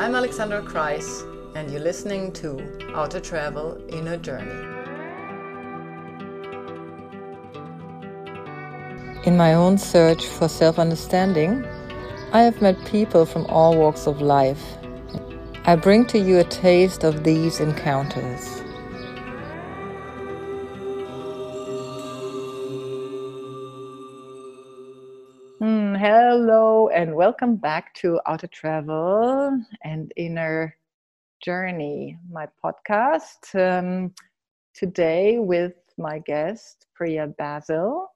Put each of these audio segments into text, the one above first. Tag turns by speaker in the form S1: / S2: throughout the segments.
S1: I'm Alexandra Kreis, and you're listening to Outer Travel Inner Journey. In my own search for self understanding, I have met people from all walks of life. I bring to you a taste of these encounters. And welcome back to Outer Travel and Inner Journey, my podcast. Um, today with my guest, Priya Basil.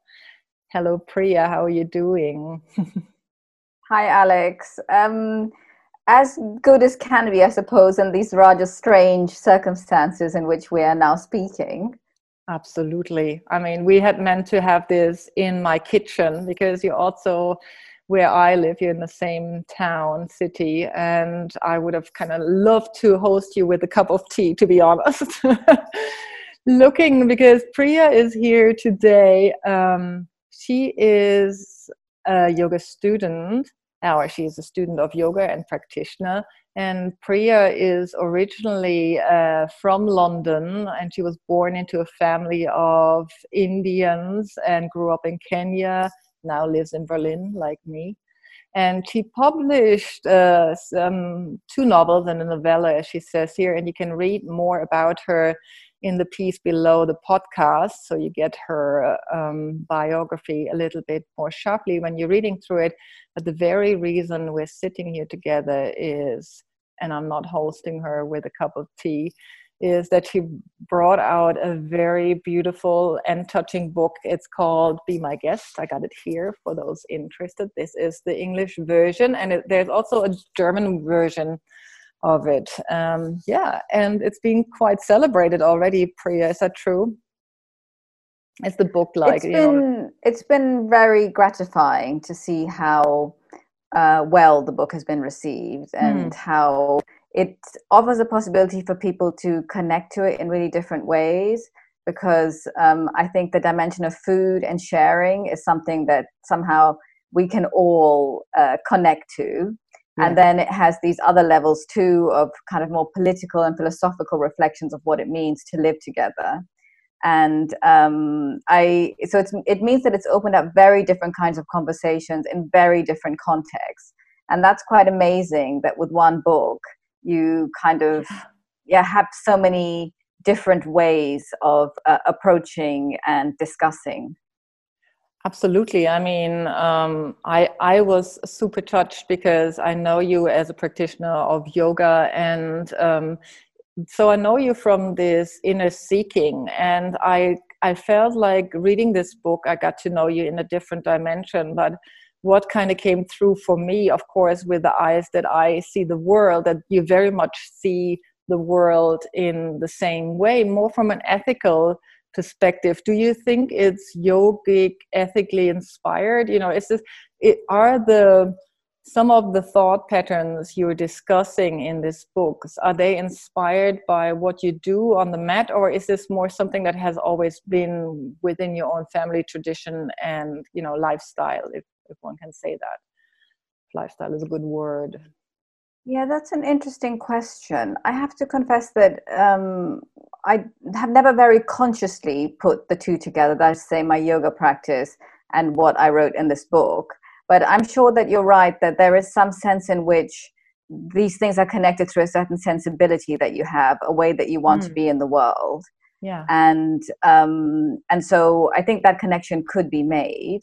S1: Hello, Priya, how are you doing?
S2: Hi, Alex. Um, as good as can be, I suppose, in these rather strange circumstances in which we are now speaking.
S1: Absolutely. I mean, we had meant to have this in my kitchen because you also, where I live, you're in the same town, city, and I would have kind of loved to host you with a cup of tea, to be honest. Looking because Priya is here today. Um, she is a yoga student, or she is a student of yoga and practitioner and Priya is originally uh, from London, and she was born into a family of Indians and grew up in Kenya. Now lives in Berlin, like me. And she published uh, some, two novels and a novella, as she says here. And you can read more about her in the piece below the podcast. So you get her um, biography a little bit more sharply when you're reading through it. But the very reason we're sitting here together is, and I'm not hosting her with a cup of tea, is that she brought out a very beautiful and touching book. It's called Be My Guest. I got it here for those interested. This is the English version, and it, there's also a German version of it. Um, yeah, and it's been quite celebrated already. Priya, is that true? Is the book like?
S2: It's been know? it's been very gratifying to see how uh, well the book has been received and mm. how it offers a possibility for people to connect to it in really different ways because um, I think the dimension of food and sharing is something that somehow we can all uh, connect to. Yeah. and then it has these other levels too of kind of more political and philosophical reflections of what it means to live together. And um, i so it's it means that it's opened up very different kinds of conversations in very different contexts. And that's quite amazing that with one book you kind of yeah have so many different ways of uh, approaching and discussing
S1: Absolutely. I mean, um, I I was super touched because I know you as a practitioner of yoga, and um, so I know you from this inner seeking, and I I felt like reading this book, I got to know you in a different dimension. But what kind of came through for me, of course, with the eyes that I see the world, that you very much see the world in the same way, more from an ethical perspective. Do you think it's yogic ethically inspired? You know is this it, are the some of the thought patterns you're discussing in this book are they inspired by what you do on the mat or is this more something that has always been within your own family tradition and you know lifestyle if, if one can say that lifestyle is a good word
S2: yeah, that's an interesting question. I have to confess that um, I have never very consciously put the two together. That's say my yoga practice and what I wrote in this book. But I'm sure that you're right that there is some sense in which these things are connected through a certain sensibility that you have, a way that you want mm. to be in the world.
S1: Yeah.
S2: And um, and so I think that connection could be made.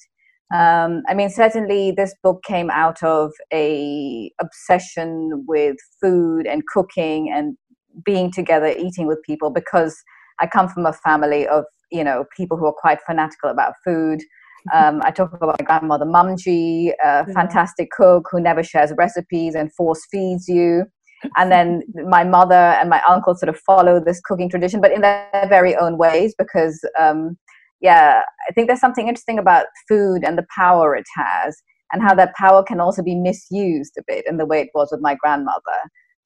S2: Um, I mean, certainly this book came out of a obsession with food and cooking and being together, eating with people, because I come from a family of you know people who are quite fanatical about food. Um, I talk about my grandmother Mumji, a fantastic cook who never shares recipes and force feeds you. And then my mother and my uncle sort of follow this cooking tradition, but in their very own ways, because um, yeah, I think there's something interesting about food and the power it has, and how that power can also be misused a bit in the way it was with my grandmother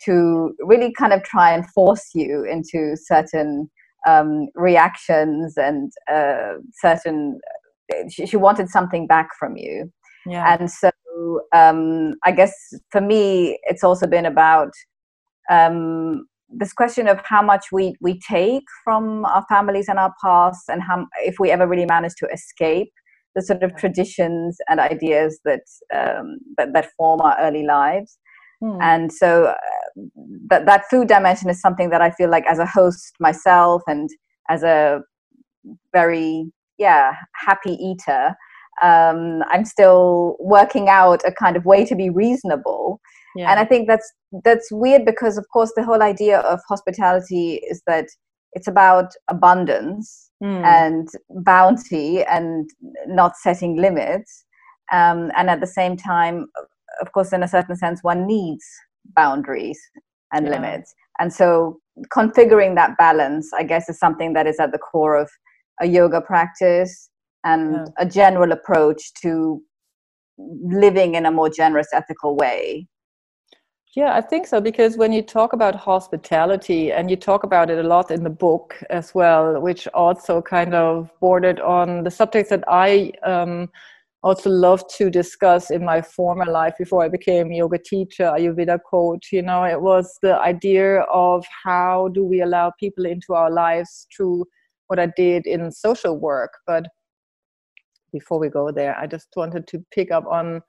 S2: to really kind of try and force you into certain um, reactions and uh, certain. She, she, wanted something back from you,
S1: yeah.
S2: and so um, I guess for me, it's also been about um, this question of how much we we take from our families and our past, and how if we ever really manage to escape the sort of traditions and ideas that um, that, that form our early lives. Hmm. And so uh, that that food dimension is something that I feel like as a host myself and as a very yeah happy eater um, i'm still working out a kind of way to be reasonable yeah. and i think that's that's weird because of course the whole idea of hospitality is that it's about abundance mm. and bounty and not setting limits um, and at the same time of course in a certain sense one needs boundaries and yeah. limits and so configuring that balance i guess is something that is at the core of a yoga practice and yeah. a general approach to living in a more generous ethical way
S1: yeah i think so because when you talk about hospitality and you talk about it a lot in the book as well which also kind of bordered on the subjects that i um, also loved to discuss in my former life before I became yoga teacher, Ayurveda coach. You know, it was the idea of how do we allow people into our lives through what I did in social work. But before we go there, I just wanted to pick up on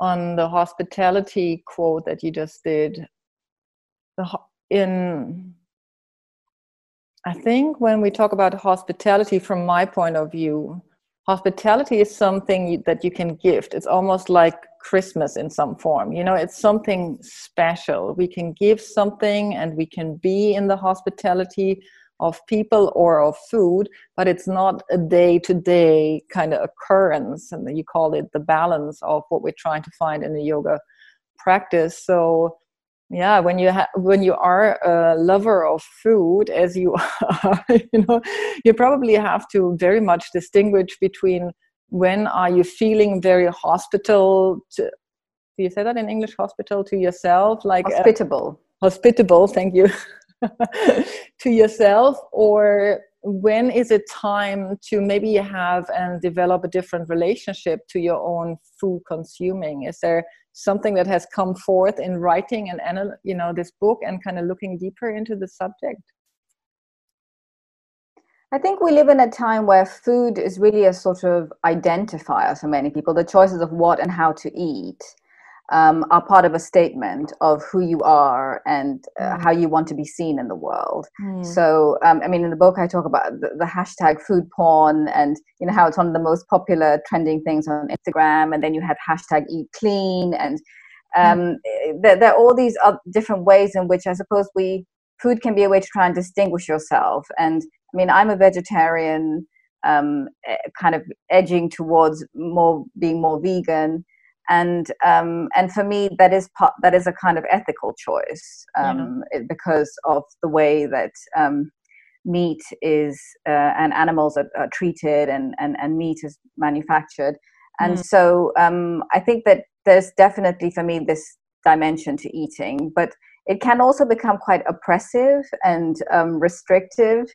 S1: on the hospitality quote that you just did. In I think when we talk about hospitality from my point of view, hospitality is something that you can gift. It's almost like christmas in some form. You know it's something special. We can give something and we can be in the hospitality of people or of food but it's not a day to day kind of occurrence and you call it the balance of what we're trying to find in the yoga practice. So yeah when you ha- when you are a lover of food as you are you know you probably have to very much distinguish between when are you feeling very hospital to, do you say that in english? Hospital to yourself? Like
S2: hospitable.
S1: Uh, hospitable thank you to yourself or when is it time to maybe have and develop a different relationship to your own food consuming is there something that has come forth in writing and you know this book and kind of looking deeper into the subject
S2: I think we live in a time where food is really a sort of identifier for many people. The choices of what and how to eat um, are part of a statement of who you are and uh, mm. how you want to be seen in the world. Mm. So, um, I mean, in the book, I talk about the, the, hashtag food porn and, you know, how it's one of the most popular trending things on Instagram. And then you have hashtag eat clean. And mm. um, mm. there, there, are all these different ways in which I suppose we, food can be a way to try and distinguish yourself. And I mean, I'm a vegetarian, um, eh, kind of edging towards more being more vegan and um, and for me that is part that is a kind of ethical choice um, yeah. because of the way that um, meat is uh, and animals are, are, treated and, and and meat is manufactured and mm. so um, I think that there's definitely for me this dimension to eating but it can also become quite oppressive and um, restrictive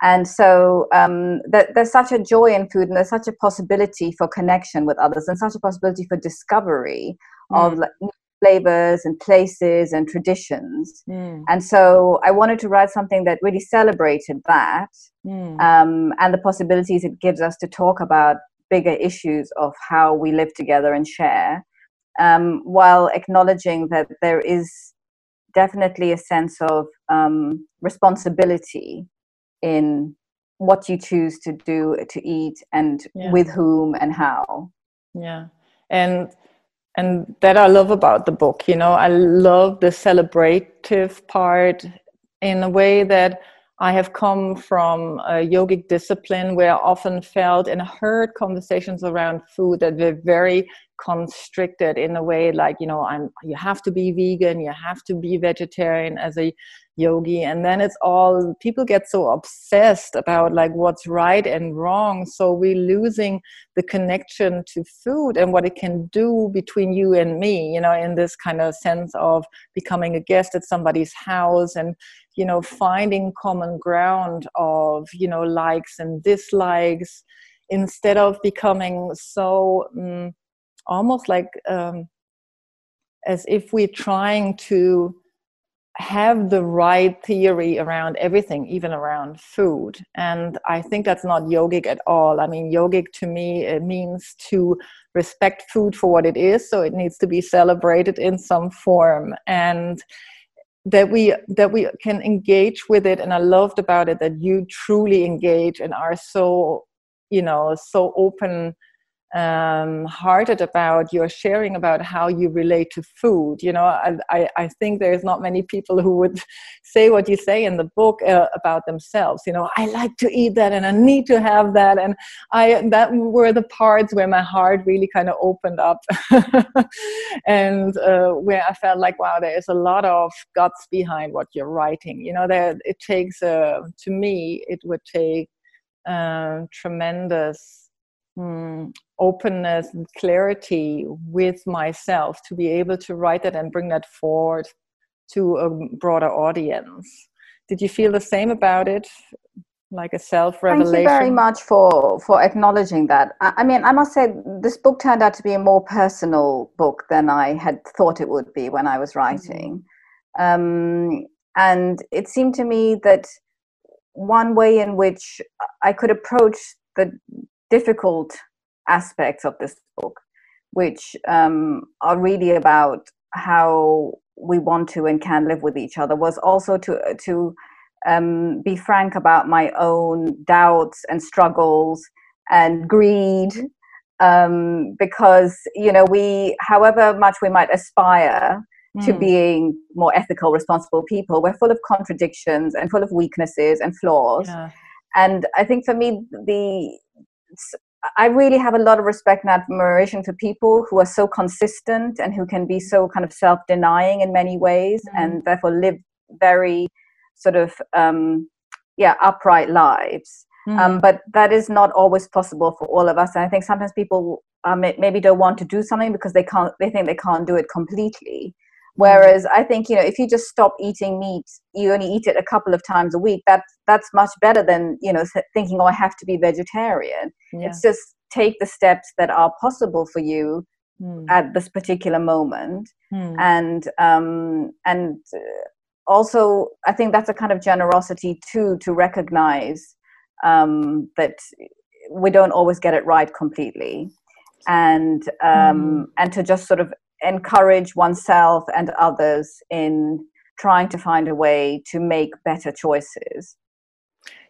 S2: and so um, th- there's such a joy in food and there's such a possibility for connection with others and such a possibility for discovery mm. of like, flavors and places and traditions mm. and so i wanted to write something that really celebrated that mm. um, and the possibilities it gives us to talk about bigger issues of how we live together and share um, while acknowledging that there is definitely a sense of um, responsibility in what you choose to do to eat and yeah. with whom and how
S1: yeah and and that i love about the book you know i love the celebrative part in a way that i have come from a yogic discipline where i often felt and heard conversations around food that were very constricted in a way like you know i'm you have to be vegan you have to be vegetarian as a yogi and then it's all people get so obsessed about like what's right and wrong so we're losing the connection to food and what it can do between you and me you know in this kind of sense of becoming a guest at somebody's house and you know finding common ground of you know likes and dislikes instead of becoming so um, almost like um, as if we're trying to have the right theory around everything, even around food. And I think that's not yogic at all. I mean, yogic to me it means to respect food for what it is, so it needs to be celebrated in some form. And that we that we can engage with it and i loved about it that you truly engage and are so you know so open um, hearted about your sharing about how you relate to food. You know, I, I, I, think there's not many people who would say what you say in the book uh, about themselves. You know, I like to eat that and I need to have that. And I, that were the parts where my heart really kind of opened up and uh, where I felt like, wow, there is a lot of guts behind what you're writing. You know, there, it takes, uh, to me, it would take uh, tremendous mm, openness and clarity with myself to be able to write that and bring that forward to a broader audience. Did you feel the same about it? Like a self revelation?
S2: Thank you very much for, for acknowledging that. I, I mean, I must say, this book turned out to be a more personal book than I had thought it would be when I was writing. Mm-hmm. Um, and it seemed to me that one way in which I could approach the difficult aspects of this book, which um, are really about how we want to and can live with each other, was also to to um, be frank about my own doubts and struggles and greed, um, because you know we, however much we might aspire to hmm. being more ethical, responsible people, we're full of contradictions and full of weaknesses and flaws. Yeah. And I think for me, the I really have a lot of respect and admiration for people who are so consistent and who can be so kind of self denying in many ways mm-hmm. and therefore live very sort of, um, yeah, upright lives. Mm-hmm. Um, but that is not always possible for all of us. And I think sometimes people um, maybe don't want to do something because they can't, they think they can't do it completely. Whereas I think you know if you just stop eating meat, you only eat it a couple of times a week. That's that's much better than you know thinking, oh, I have to be vegetarian. Yeah. It's just take the steps that are possible for you mm. at this particular moment, mm. and um, and uh, also I think that's a kind of generosity too to recognize um, that we don't always get it right completely, and um, mm. and to just sort of encourage oneself and others in trying to find a way to make better choices.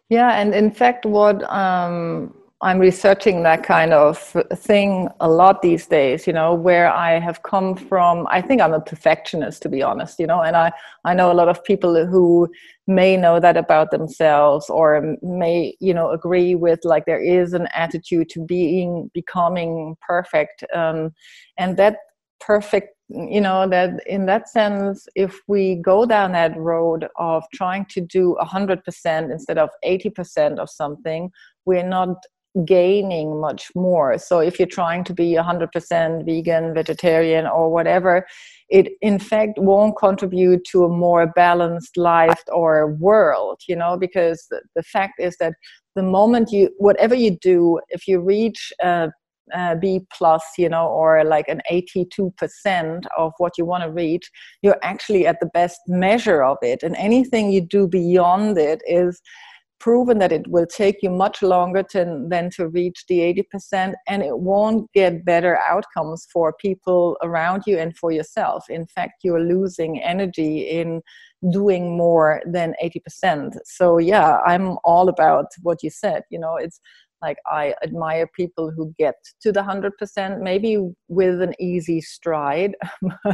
S1: Yeah, and in fact, what um, I'm researching that kind of thing a lot these days, you know, where I have come from. I think I'm a perfectionist, to be honest, you know, and I, I know a lot of people who may know that about themselves or may, you know, agree with like there is an attitude to being, becoming perfect. Um, and that perfect you know that in that sense if we go down that road of trying to do 100% instead of 80% of something we're not gaining much more. So if you're trying to be 100% vegan vegetarian or whatever it in fact won't contribute to a more balanced life or world you know because the, fact is that the moment you whatever you do if you reach a uh, B plus, you know, or like an 82% of what you want to reach, you're actually at the best measure of it. And anything you do beyond it is proven that it will take you much longer to, than to reach the 80% and it won't get better outcomes for people around you and for yourself in fact you're losing energy in doing more than 80% so yeah i'm all about what you said you know it's like i admire people who get to the 100% maybe with an easy stride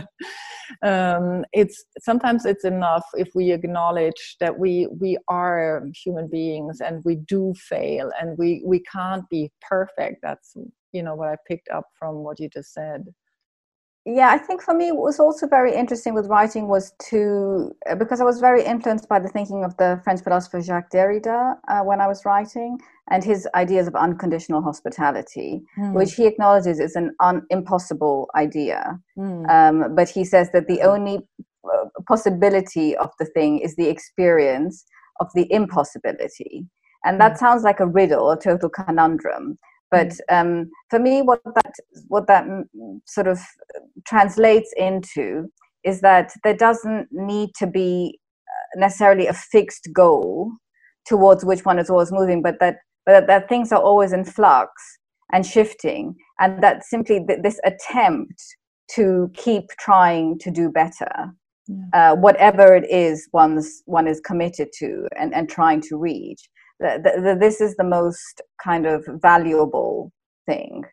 S1: um, it's sometimes it's enough if we acknowledge that we we are human beings and we do fail and we we can't be perfect. That's you know what i picked up from what you just said
S2: yeah i think for me what was also very interesting with writing was to uh, because i was very influenced by the thinking of the french philosopher jacques derrida uh, when i was writing and his ideas of unconditional hospitality mm. which he acknowledges is an un- impossible idea mm. um, but he says that the only uh, possibility of the thing is the experience of the impossibility and that mm. sounds like a riddle a total conundrum But um, for me, what that what that sort of translates into is that there doesn't need to be uh, necessarily a fixed goal towards which one is always moving, but that but that things are always in flux and shifting, and that simply th- this attempt to keep trying to do better, yeah. uh, whatever it is one's one is committed to and, and trying to reach. This is the most kind of valuable thing,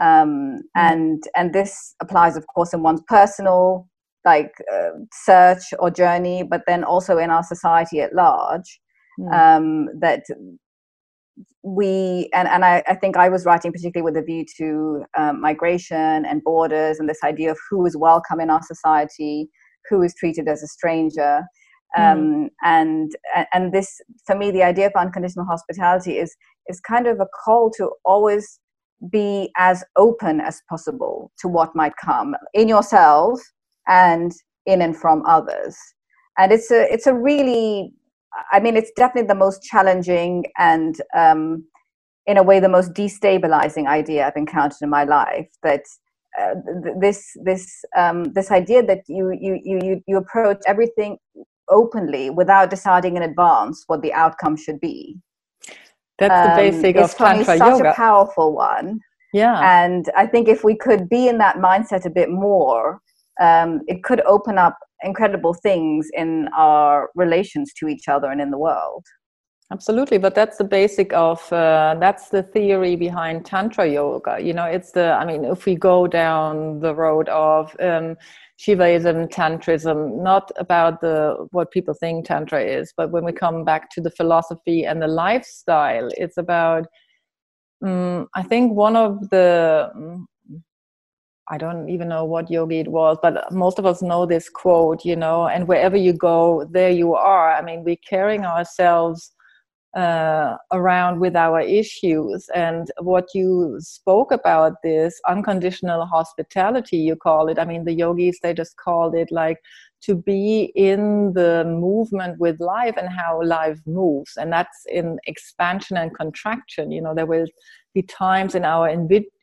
S2: um, and and this applies, of course, in one's personal like uh, search or journey, but then also in our society at large. Mm. Um, that we and, and I, I, think I was writing particularly with a view to um, migration and borders and this idea of who is welcome in our society, who is treated as a stranger. Um, mm. and and this for me the idea of unconditional hospitality is is kind of a call to always be as open as possible to what might come in yourself and in and from others and it's a it's a really I mean, it's definitely the most challenging and, um, in a way, the most destabilizing idea I've encountered in my life. That uh, this this um, this idea that you you you you approach everything openly without deciding in advance what the outcome should be.
S1: That's um, the basic of tantra
S2: such
S1: yoga.
S2: Such a powerful one.
S1: Yeah.
S2: And I think if we could be in that mindset a bit more, um, it could open up incredible things in our relations to each other and in the world
S1: absolutely but that's the basic of uh, that's the theory behind tantra yoga you know it's the i mean if we go down the road of um, shivaism tantrism not about the what people think tantra is but when we come back to the philosophy and the lifestyle it's about um, i think one of the I don't even know what yogi it was, but most of us know this quote, you know, and wherever you go, there you are. I mean, we're carrying ourselves uh, around with our issues. And what you spoke about this unconditional hospitality, you call it. I mean, the yogis, they just called it like to be in the movement with life and how life moves. And that's in expansion and contraction. You know, there will be times in our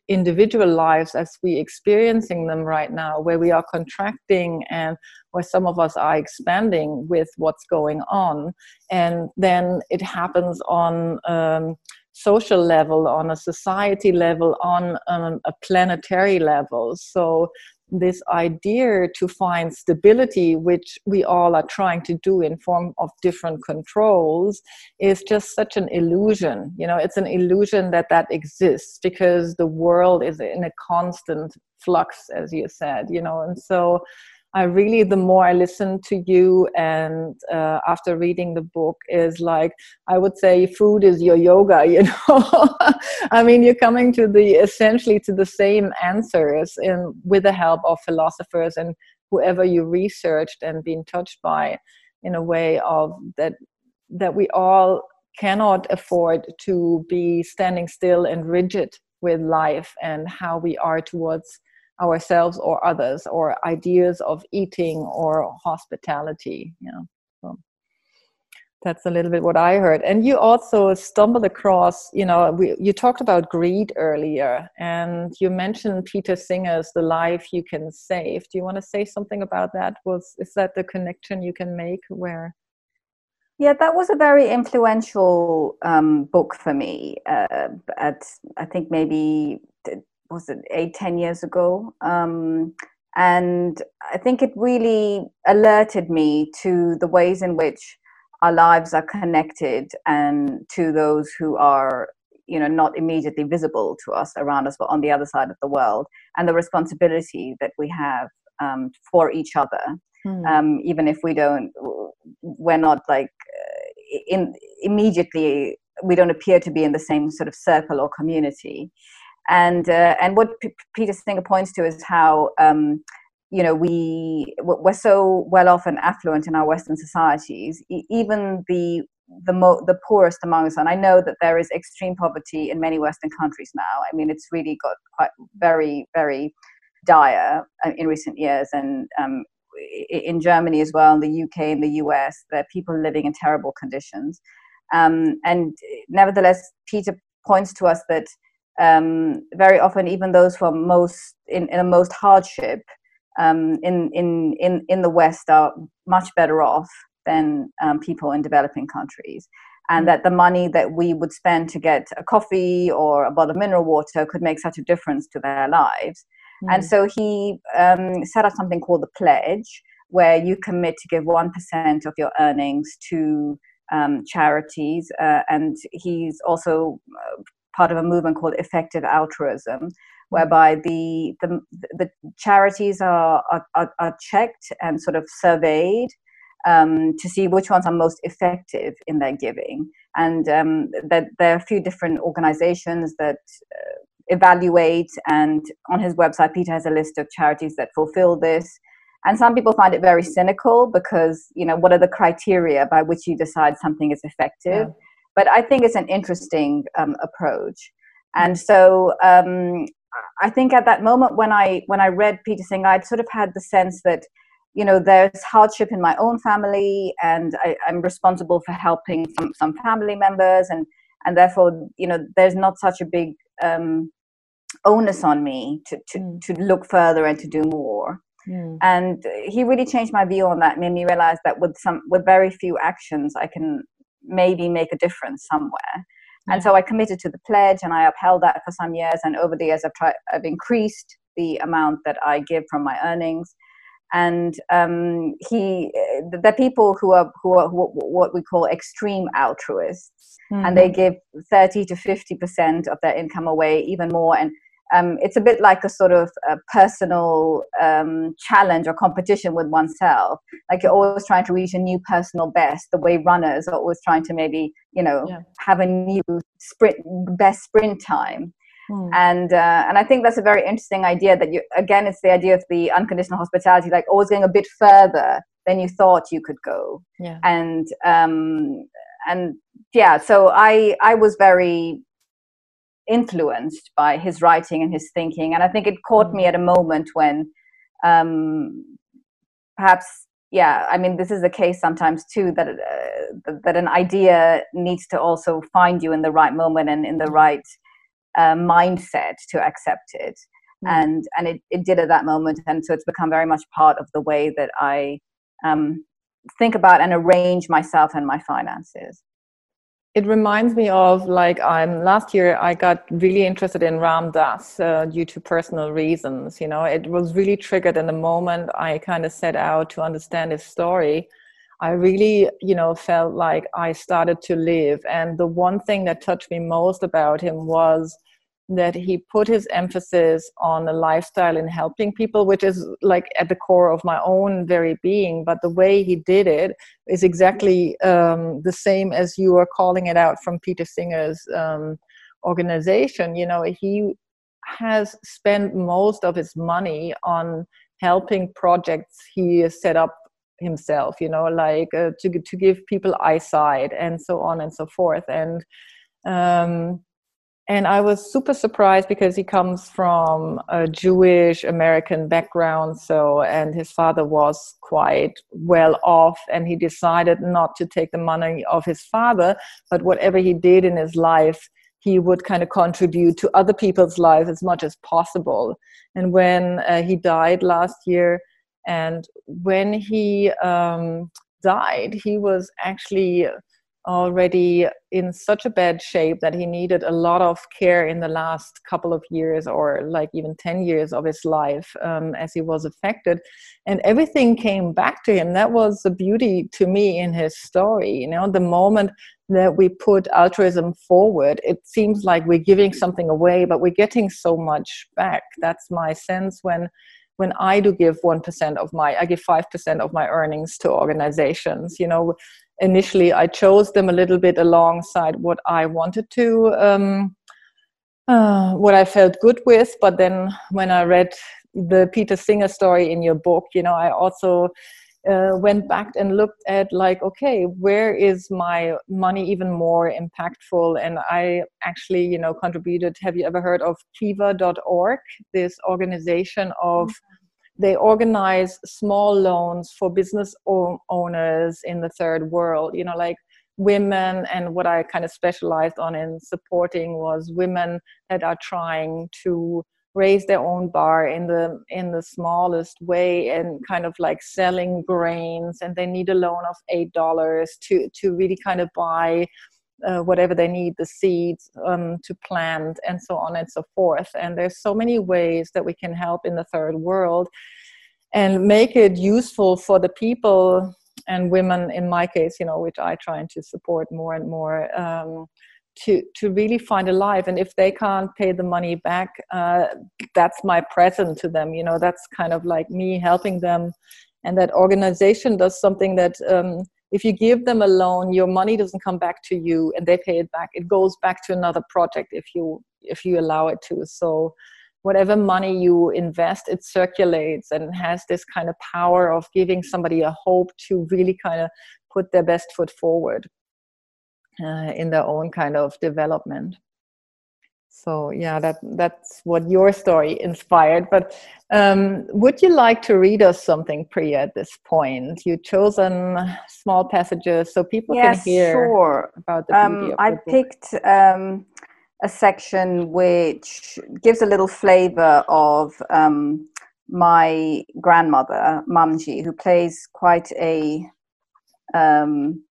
S1: individual lives as we experiencing them right now where we are contracting and where some of us are expanding with what's going on. And then it happens on um, social level on a society level on um, a planetary level. So this idea to find stability which we all are trying to do in form of different controls is just such an illusion. You know it's an illusion that that exists because the world is in a constant flux as you said you know and so I really, the more I listen to you and uh, after reading the book, is like, I would say food is your yoga, you know? I mean, you're coming to the essentially to the same answers in, with the help of philosophers and whoever you researched and been touched by in a way of that that we all cannot afford to be standing still and rigid with life and how we are towards ourselves or others or ideas of eating or hospitality know so that's a little bit what i heard. And you also stumbled across you know we, you talked about greed earlier and you mentioned peter singer's the life you can save. Do you want to say something about that? Was is that the connection you can make where?
S2: Yeah, that was a very influential um, book for me. Uh, at I think maybe was it eight ten years ago? Um, and i think it really alerted me to the ways in which our lives are connected and to those who are you know not immediately visible to us around us but on the other side of the world and the responsibility that we have um, for each other. Mm. um, even if we don't we're not like uh, in immediately we don't appear to be in the same sort of circle or community and uh, and what P- Peter Singer points to is how um, you know we we're so well off and affluent in our Western societies. Even the the mo- the poorest among us, and I know that there is extreme poverty in many Western countries now. I mean, it's really got quite very very dire uh, in recent years, and um, in Germany as well, in the UK, in the US, there are people living in terrible conditions. Um, and nevertheless, Peter points to us that um, very often even those who are most in, in the most hardship um, in, in, in, in the West are much better off than um, people in developing countries. And mm. that the money that we would spend to get a coffee or a bottle of mineral water could make such a difference to their lives. Mm. And so he um, set up something called the Pledge, where you commit to give 1% of your earnings to um, charities. Uh, and he's also uh, part of a movement called effective altruism, whereby the the, the charities are, are, are checked and sort of surveyed um, to see which ones are most effective in their giving. And um, that there are a few different organizations that uh, evaluate. And on his website, Peter has a list of charities that fulfill this. And some people find it very cynical because, you know, what are the criteria by which you decide something is effective? Yeah. But I think it's an interesting um, approach. And so um, I think at that moment when I when I read Peter Singer, I'd sort of had the sense that you know there's hardship in my own family, and I, am responsible for helping some, some family members, and and therefore you know there's not such a big um, onus on me to to, mm. to look further and to do more. Mm. And he really changed my view on that. Made me realize that with some with very few actions, I can maybe make a difference somewhere. And so I committed to the pledge and I upheld that for some years. And over the years, I've, tried, I've increased the amount that I give from my earnings. And um, he, the people who are, who are what we call extreme altruists, mm-hmm. and they give 30 to 50% of their income away, even more. And um, it's a bit like a sort of a personal um, challenge or competition with oneself. Like you're always trying to reach a new personal best, the way runners are always trying to maybe, you know, yeah. have a new sprint, best sprint time. Hmm. And uh, and I think that's a very interesting idea. That you again, it's the idea of the unconditional hospitality, like always going a bit further than you thought you could go. Yeah. And um, and yeah, so I I was very influenced by his writing and his thinking. And I think it caught me mm. at a moment when um, perhaps, yeah, I mean, this is the case sometimes too that uh, that an idea needs to also find you in the right moment and in the right uh, mindset to accept it. Mm. And and it, it did at that moment, and so it's become very much part of the way that I um, think about and arrange myself and my finances
S1: it reminds me of like I'm last year I got really interested in Ram Dass uh, due to personal reasons. You know, it was really triggered in the moment I kind of set out to understand his story. I really, you know, felt like I started to live. And the one thing that touched me most about him was that he put his emphasis on a lifestyle in helping people, which is like at the core of my own very being. But the way he did it is exactly um, the same as you are calling it out from Peter Singer's um, organization. You know, he has spent most of his money on helping projects he set up himself you know like uh, to to give people eyesight and so on and so forth and um, and I was super surprised because he comes from a Jewish American background. So, and his father was quite well off, and he decided not to take the money of his father, but whatever he did in his life, he would kind of contribute to other people's lives as much as possible. And when uh, he died last year, and when he um, died, he was actually already in such a bad shape that he needed a lot of care in the last couple of years or like even 10 years of his life um, as he was affected. And everything came back to him. That was the beauty to me in his story you know? The moment that we put altruism forward it seems like we're giving something away but we're getting so much back. That's my sense when when I do give 1% of my, I give 5% of my earnings to organizations, you know, initially I chose them a little bit alongside what I wanted to, um, uh, what I felt good with. But then when I read the Peter Singer story in your book, you know, I also uh, went back and looked at like, okay, where is my money even more impactful? And I actually, you know, contributed. Have you ever heard of Kiva.org, this organization of mm-hmm they organize small loans for business owners in the third world you know like women and what i kind of specialized on in supporting was women that are trying to raise their own bar in the in the smallest way and kind of like selling grains and they need a loan of eight dollars to to really kind of buy uh, whatever they need the seeds um, to plant and so on and so forth. And there's so many ways that we can help in the third world and make it useful for the people and women in my case you know which i try to support more and more um, to to really find a life. And if they can't pay the money back uh, that's my present to them. You know that's kind of like me helping them. And that organization does something that um, if you give them a loan your money doesn't come back to you and they pay it back. It goes back to another project if you if you allow it to. So whatever money you invest it circulates and has this kind of power of giving somebody a hope to really kind of put their best foot forward uh, in their own kind of development. So yeah that that's what your story inspired but um, would you like to read us something priya at this point? You've chosen small passages so people
S2: yes,
S1: can hear
S2: sure.
S1: about the
S2: um, i picked um, a section which gives a little flavor of um, my grandmother mamji who plays quite a um,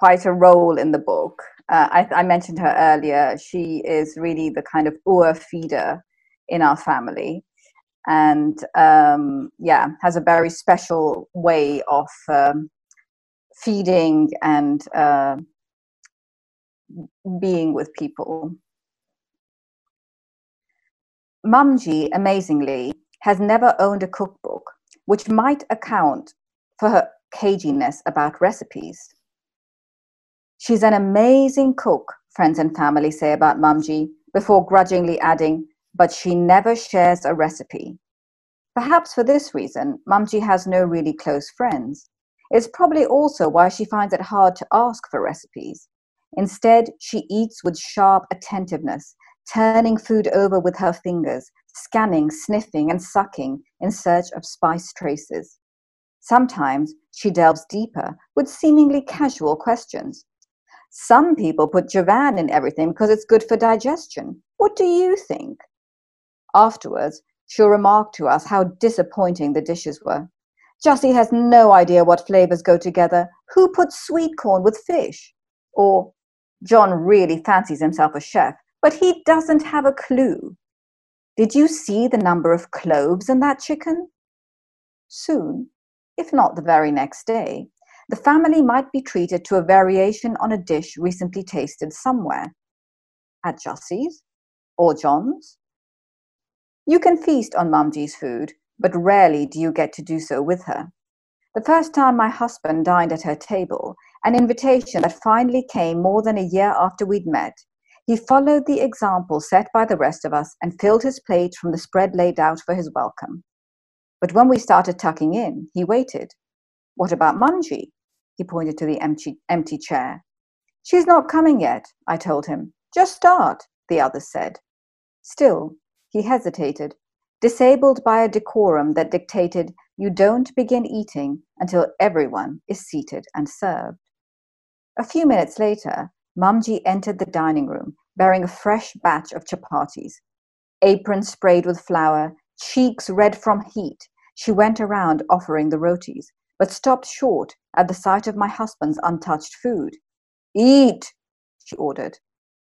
S2: quite a role in the book. Uh, I, I, mentioned her earlier. She is really the kind of ur feeder in our family, and um, yeah, has a very special way of um, feeding and uh, being with people. Mumji, amazingly, has never owned a cookbook, which might account for her caginess about recipes. She's an amazing cook, friends and family say about Mamji, before grudgingly adding, but she never shares a recipe. Perhaps for this reason, Mamji has no really close friends. It's probably also why she finds it hard to ask for recipes. Instead, she eats with sharp attentiveness, turning food over with her fingers, scanning, sniffing, and sucking in search of spice traces. Sometimes she delves deeper with seemingly casual questions. Some people put ajwain in everything because it's good for digestion. What do you think? Afterwards, she'll remark to us how disappointing the dishes were. Jussie has no idea what flavors go together. Who puts sweet corn with fish? Or, John really fancies himself a chef, but he doesn't have a clue. Did you see the number of cloves in that chicken? Soon, if not the very next day, the family might be treated to a variation on a dish recently tasted somewhere. At Jussie's or John's. You can feast on Mamji's food, but rarely do you get to do so with her. The first time my husband dined at her table, an invitation that finally came more than a year after we'd met, he followed the example set by the rest of us and filled his plate from the spread laid out for his welcome. But when we started tucking in, he waited. What about Mamji? He pointed to the empty, empty chair. She's not coming yet, I told him. Just start, the others said. Still, he hesitated, disabled by a decorum that dictated you don't begin eating until everyone is seated and served. A few minutes later, Mamji entered the dining room bearing a fresh batch of chapatis. Apron sprayed with flour, cheeks red from heat, she went around offering the rotis, but stopped short at the sight of my husband's untouched food. Eat, she ordered.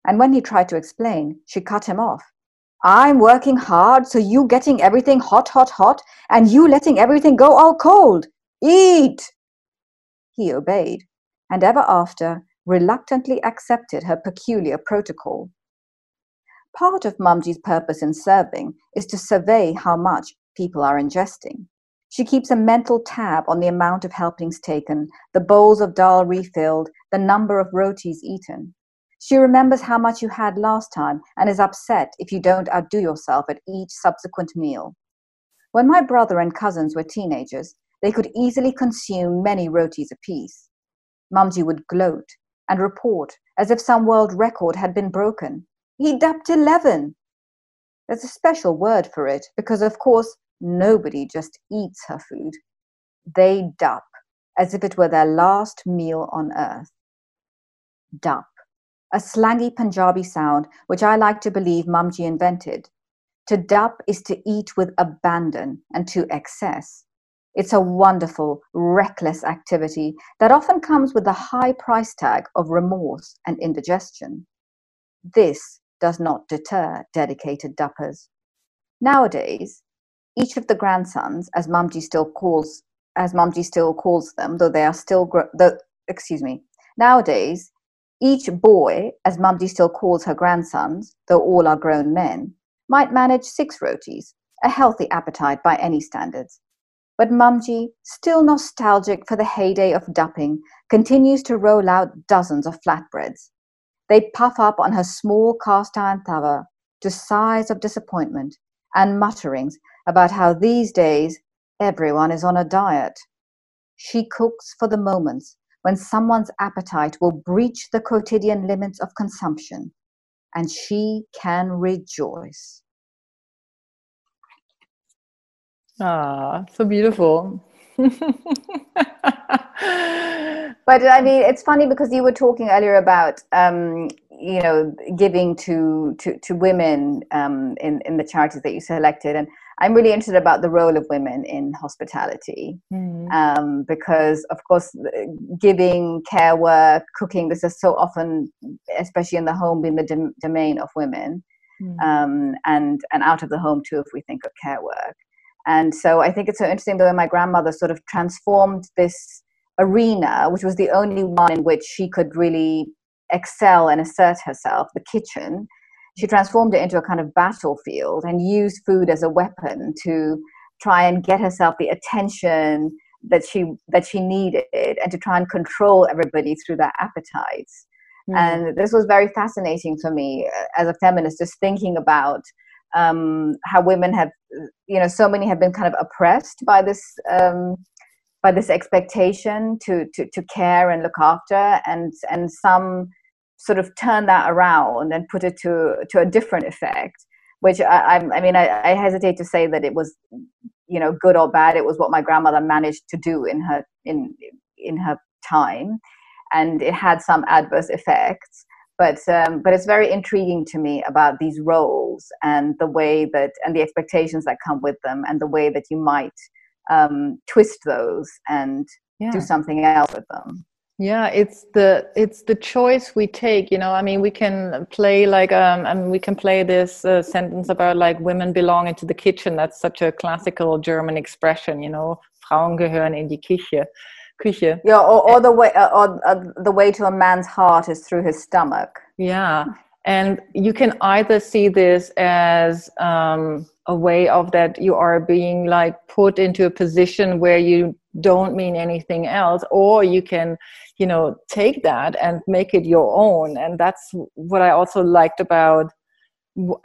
S2: And when he tried to explain, she cut him off. I'm working hard, so you getting everything hot, hot, hot, and you letting everything go all cold. Eat! He obeyed, and ever after reluctantly accepted her peculiar protocol. Part of Mamji's purpose in serving is to survey how much people are ingesting. She keeps a mental tab on the amount of helpings taken, the bowls of dal refilled, the number of rotis eaten. She remembers how much you had last time and is upset if you don't outdo yourself at each subsequent meal. When my brother and cousins were teenagers, they could easily consume many rotis apiece. Mamji would gloat and report as if some world record had been broken. He dumped 11. There's a special word for it because, of course, Nobody just eats her food. They dup as if it were their last meal on earth. dup, a slangy Punjabi sound which I like to believe Mumji invented. To dup is to eat with abandon and to excess. It's a wonderful, reckless activity that often comes with the high price tag of remorse and indigestion. This does not deter dedicated duppers. Nowadays, each of the grandsons, as Mumji still calls as Mumji still calls them, though they are still gr- the excuse me. Nowadays, each boy, as Mumji still calls her grandsons, though all are grown men, might manage six rotis, a healthy appetite by any standards. But Mumji, still nostalgic for the heyday of dupping, continues to roll out dozens of flatbreads. They puff up on her small cast iron tawa to sighs of disappointment and mutterings about how these days everyone is on a diet. She cooks for the moments when someone's appetite will breach the quotidian limits of consumption, and she can rejoice.
S1: Ah, so beautiful. but
S2: I mean, it's funny because you were talking earlier about um, you know giving to to, to women um, in in the charities that you selected, and I'm really interested about the role of women in hospitality mm. um, because, of course, giving, care work, cooking. This is so often, especially in the home, being the domain of women, mm. um, and and out of the home too, if we think of care work. And so I think it's so interesting the way my grandmother sort of transformed this arena, which was the only one in which she could really excel and assert herself, the kitchen. She transformed it into a kind of battlefield and used food as a weapon to try and get herself the attention that she that she needed and to try and control everybody through their appetites. Mm. And this was very fascinating for me uh, as a feminist, just thinking about um, how women have, you know, so many have been kind of oppressed by this um, by this expectation to, to to care and look after, and and some sort of turn that around and put it to to a different effect. Which I, I, I mean, I, I hesitate to say that it was, you know, good or bad. It was what my grandmother managed to do in her in in her time, and it had some adverse effects but um, but it's very intriguing to me about these roles and the way that and the expectations that come with them and the way that you might um, twist those and yeah. do something else with them
S1: yeah it's the it's the choice we take you know i mean we can play like um and we can play this uh, sentence about like women belong into the kitchen that's such a classical german expression you know frauen gehören in die küche
S2: Küche. Yeah, or, or the way, uh, or uh, the way to a man's heart is through his stomach.
S1: Yeah, and you can either see this as um, a way of that you are being like put into a position where you don't mean anything else, or you can, you know, take that and make it your own. And that's what I also liked about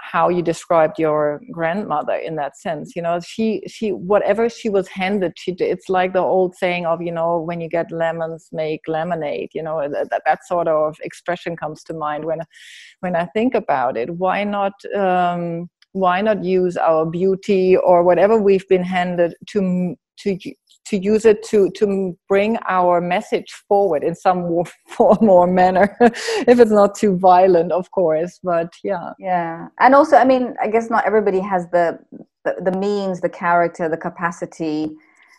S1: how you described your grandmother in that sense you know she she whatever she was handed she did. it's like the old saying of you know when you get lemons make lemonade you know that, that sort of expression comes to mind when when i think about it why not um why not use our beauty or whatever we've been handed to to to use it to to bring our message forward in some more, form or manner. If it's not too violent of course but yeah.
S2: Yeah. And also i mean i guess not everybody has the the, the means the character the capacity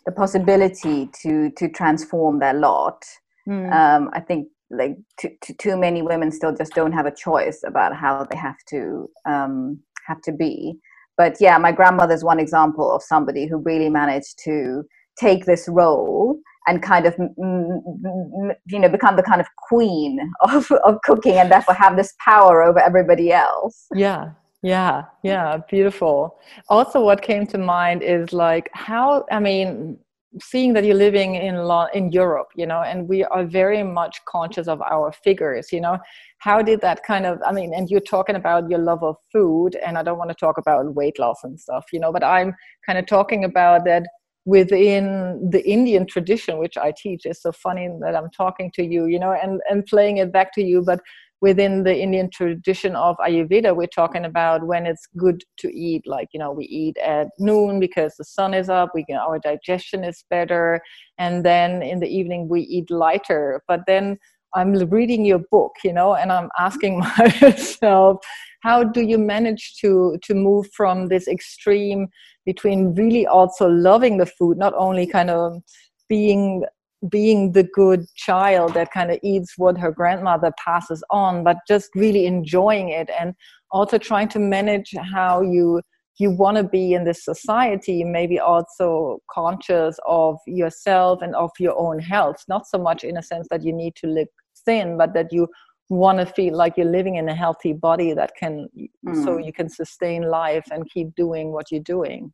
S2: the possibility to to transform their lot. Mm. um, i think like too, too, too, many women still just don't have a choice about how they have to um, have to be. But yeah my grandmother's one example of somebody who really managed to take this role and kind of you know become the kind of queen of, of cooking and therefore have this power over everybody else
S1: yeah yeah yeah beautiful also what came to mind is like how i mean seeing that you're living in law in Europe, you know, and we are very much conscious of our figures, you know. How did that kind of I mean, and you're talking about your love of food, and I don't want to talk about weight loss and stuff, you know, but I'm kind of talking about that within the Indian tradition, which I teach. It's so funny that I'm talking to you, you know, and, and playing it back to you. But within the Indian tradition of Ayurveda, we're talking about when it's good to eat. Like, you know, we eat at noon because the sun is up, we can, our digestion is better. And then in the evening, we eat lighter. But then I'm reading your book, you know, and I'm asking myself, how do you manage to to move from this extreme between really also loving the food, not only kind of being being the good child that kind of eats what her grandmother passes on, but just really enjoying it and also trying to manage how you you want to be in this society maybe also conscious of yourself and of your own health not so much in a sense that you need to look thin but that you want to feel like you're living in a healthy body that can mm. so you can sustain life and keep doing what you're doing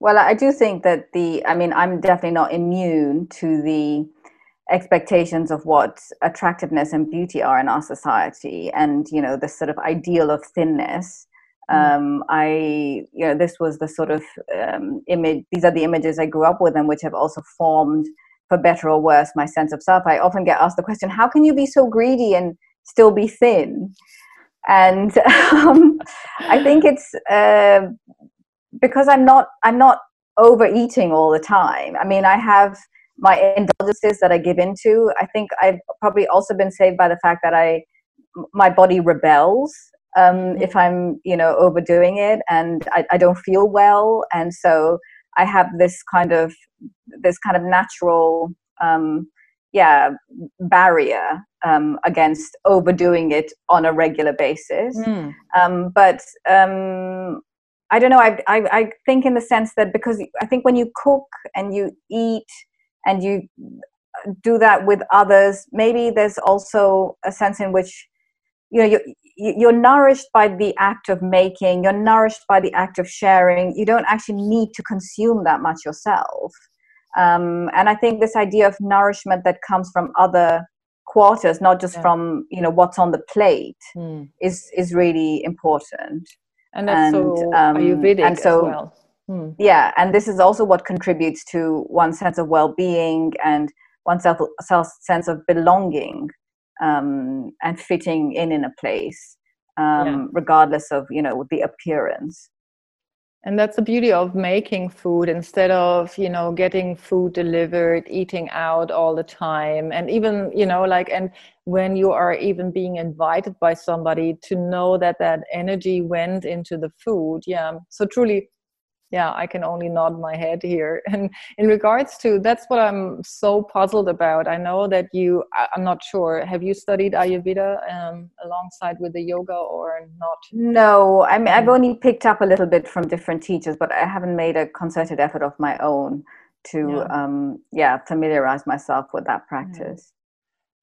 S2: well i do think that the i mean i'm definitely not immune to the expectations of what attractiveness and beauty are in our society and you know this sort of ideal of thinness mm. um, I, you know, this was the sort of um, image. These are the images I grew up with, and which have also formed, for better or worse, my sense of self. I often get asked the question, "How can you be so greedy and still be thin?" And um, I think it's uh, because I'm not. I'm not overeating all the time. I mean, I have my indulgences that I give into. I think I've probably also been saved by the fact that I my body rebels um, if I'm you know overdoing it and I, I don't feel well, and so I have this kind of this kind of natural um, yeah barrier um, against overdoing it on a regular basis. Mm. Um, but um, I don't know. I, I, I think in the sense that because I think when you cook and you eat and you do that with others maybe there's also a sense in which you know you're, you're nourished by the act of making you're nourished by the act of sharing you don't actually need to consume that much yourself um, and i think this idea of nourishment that comes from other quarters not just yeah. from you know what's on the plate mm. is is really important
S1: and that's and, so um, ayurvedic and so, as well
S2: Hmm. Yeah, and this is also what contributes to one's sense of well-being and one's self, self sense of belonging um, and fitting in in a place, um, yeah. regardless of you know the appearance.
S1: And that's the beauty of making food instead of you know getting food delivered, eating out all the time, and even you know like and when you are even being invited by somebody to know that that energy went into the food. Yeah, so truly yeah i can only nod my head here. And in regards to that's what i'm so puzzled about. I know that you i'm not sure have you studied ayurveda um, alongside with the yoga or not?
S2: No i mean i've mm. only picked up a little bit from different teachers but i haven't made a concerted effort of my own to yeah, um, yeah familiarize myself with that practice.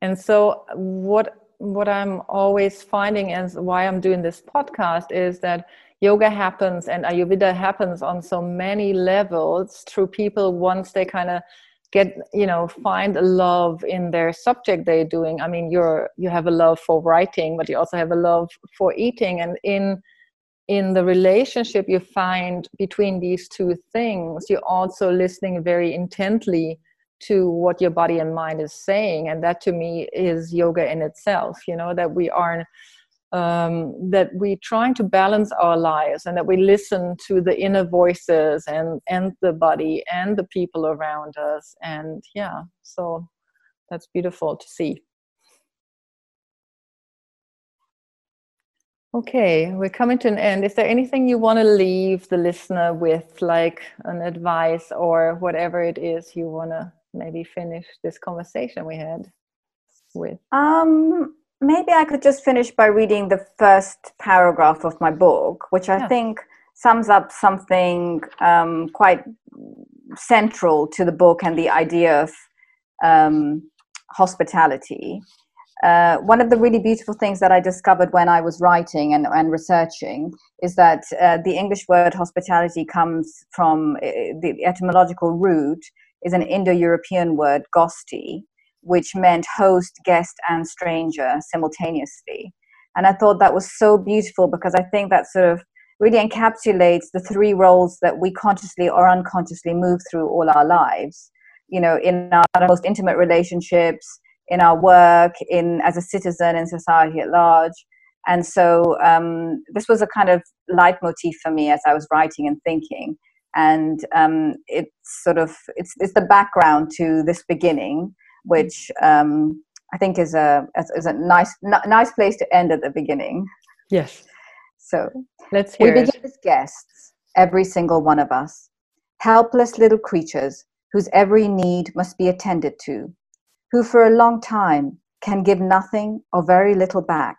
S1: And so what what i'm always finding is why i'm doing this podcast is that yoga happens and ayurveda happens on so many levels through people once they kind of get you know find a love in their subject they're doing. I mean you're you have a love for writing but you also have a love for eating. And in in the relationship you find between these two things you're also listening very intently to what your body and mind is saying. And that to me is yoga in itself you know that we are um, that we're trying to balance our lives and that we listen to the inner voices and and the body and the people around us. And yeah so that's beautiful to see. Okay we're coming to an end. Is there anything you want to leave the listener with like an advice or whatever it is you want to maybe finish this conversation we had with?
S2: Um maybe I could just finish by reading the first paragraph of my book, which I yeah. think sums up something um, quite central to the book and the idea of um, hospitality. Uh, one of the really beautiful things that I discovered when I was writing and, and researching is that uh, the English word hospitality comes from uh, the etymological root is an Indo-European word, gosti, which meant host, guest, and stranger simultaneously. And I thought that was so beautiful because I think that sort of really encapsulates the three roles that we consciously or unconsciously move through all our lives. You know, in our most intimate relationships, in our work, in as a citizen in society at large. And so um, this was a kind of leitmotif for me as I was writing and thinking. And um, it's sort of it's it's the background to this beginning which um, I think is a is a nice n- nice place to end at the beginning.
S1: Yes.
S2: So
S1: let's hear
S2: we
S1: it.
S2: begin as guests, every single one of us, helpless little creatures whose every need must be attended to, who for a long time can give nothing or very little back,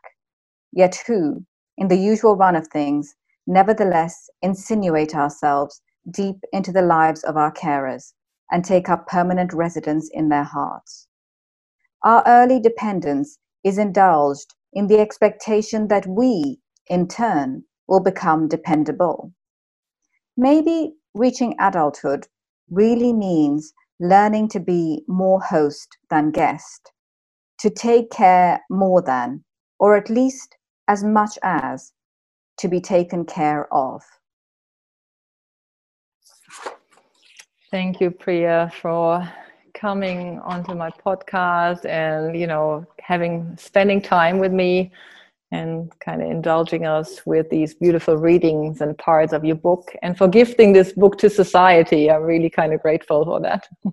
S2: yet who, in the usual run of things, nevertheless insinuate ourselves deep into the lives of our carers and take up permanent residence in their hearts. Our early dependence is indulged in the expectation that we, in turn, will become dependable. Maybe reaching adulthood really means learning to be more host than guest, to take care more than, or at least as much as, to be taken care of.
S1: Thank you, Priya, for coming onto my podcast and you know having spending time with me and kind of indulging us with these beautiful readings and parts of your book and for gifting this book to society. I'm really kind of grateful for that.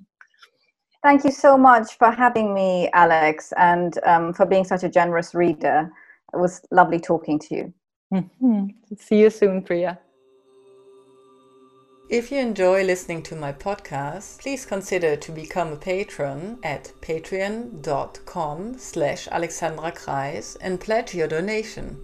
S2: Thank you so much for having me, Alex, and um, for being such a generous reader. It was lovely talking to you.
S1: Mm-hmm. See you soon, Priya. If you enjoy listening to my podcast, please consider to become a patron at patreon.com slash alexandra kreis and pledge your donation.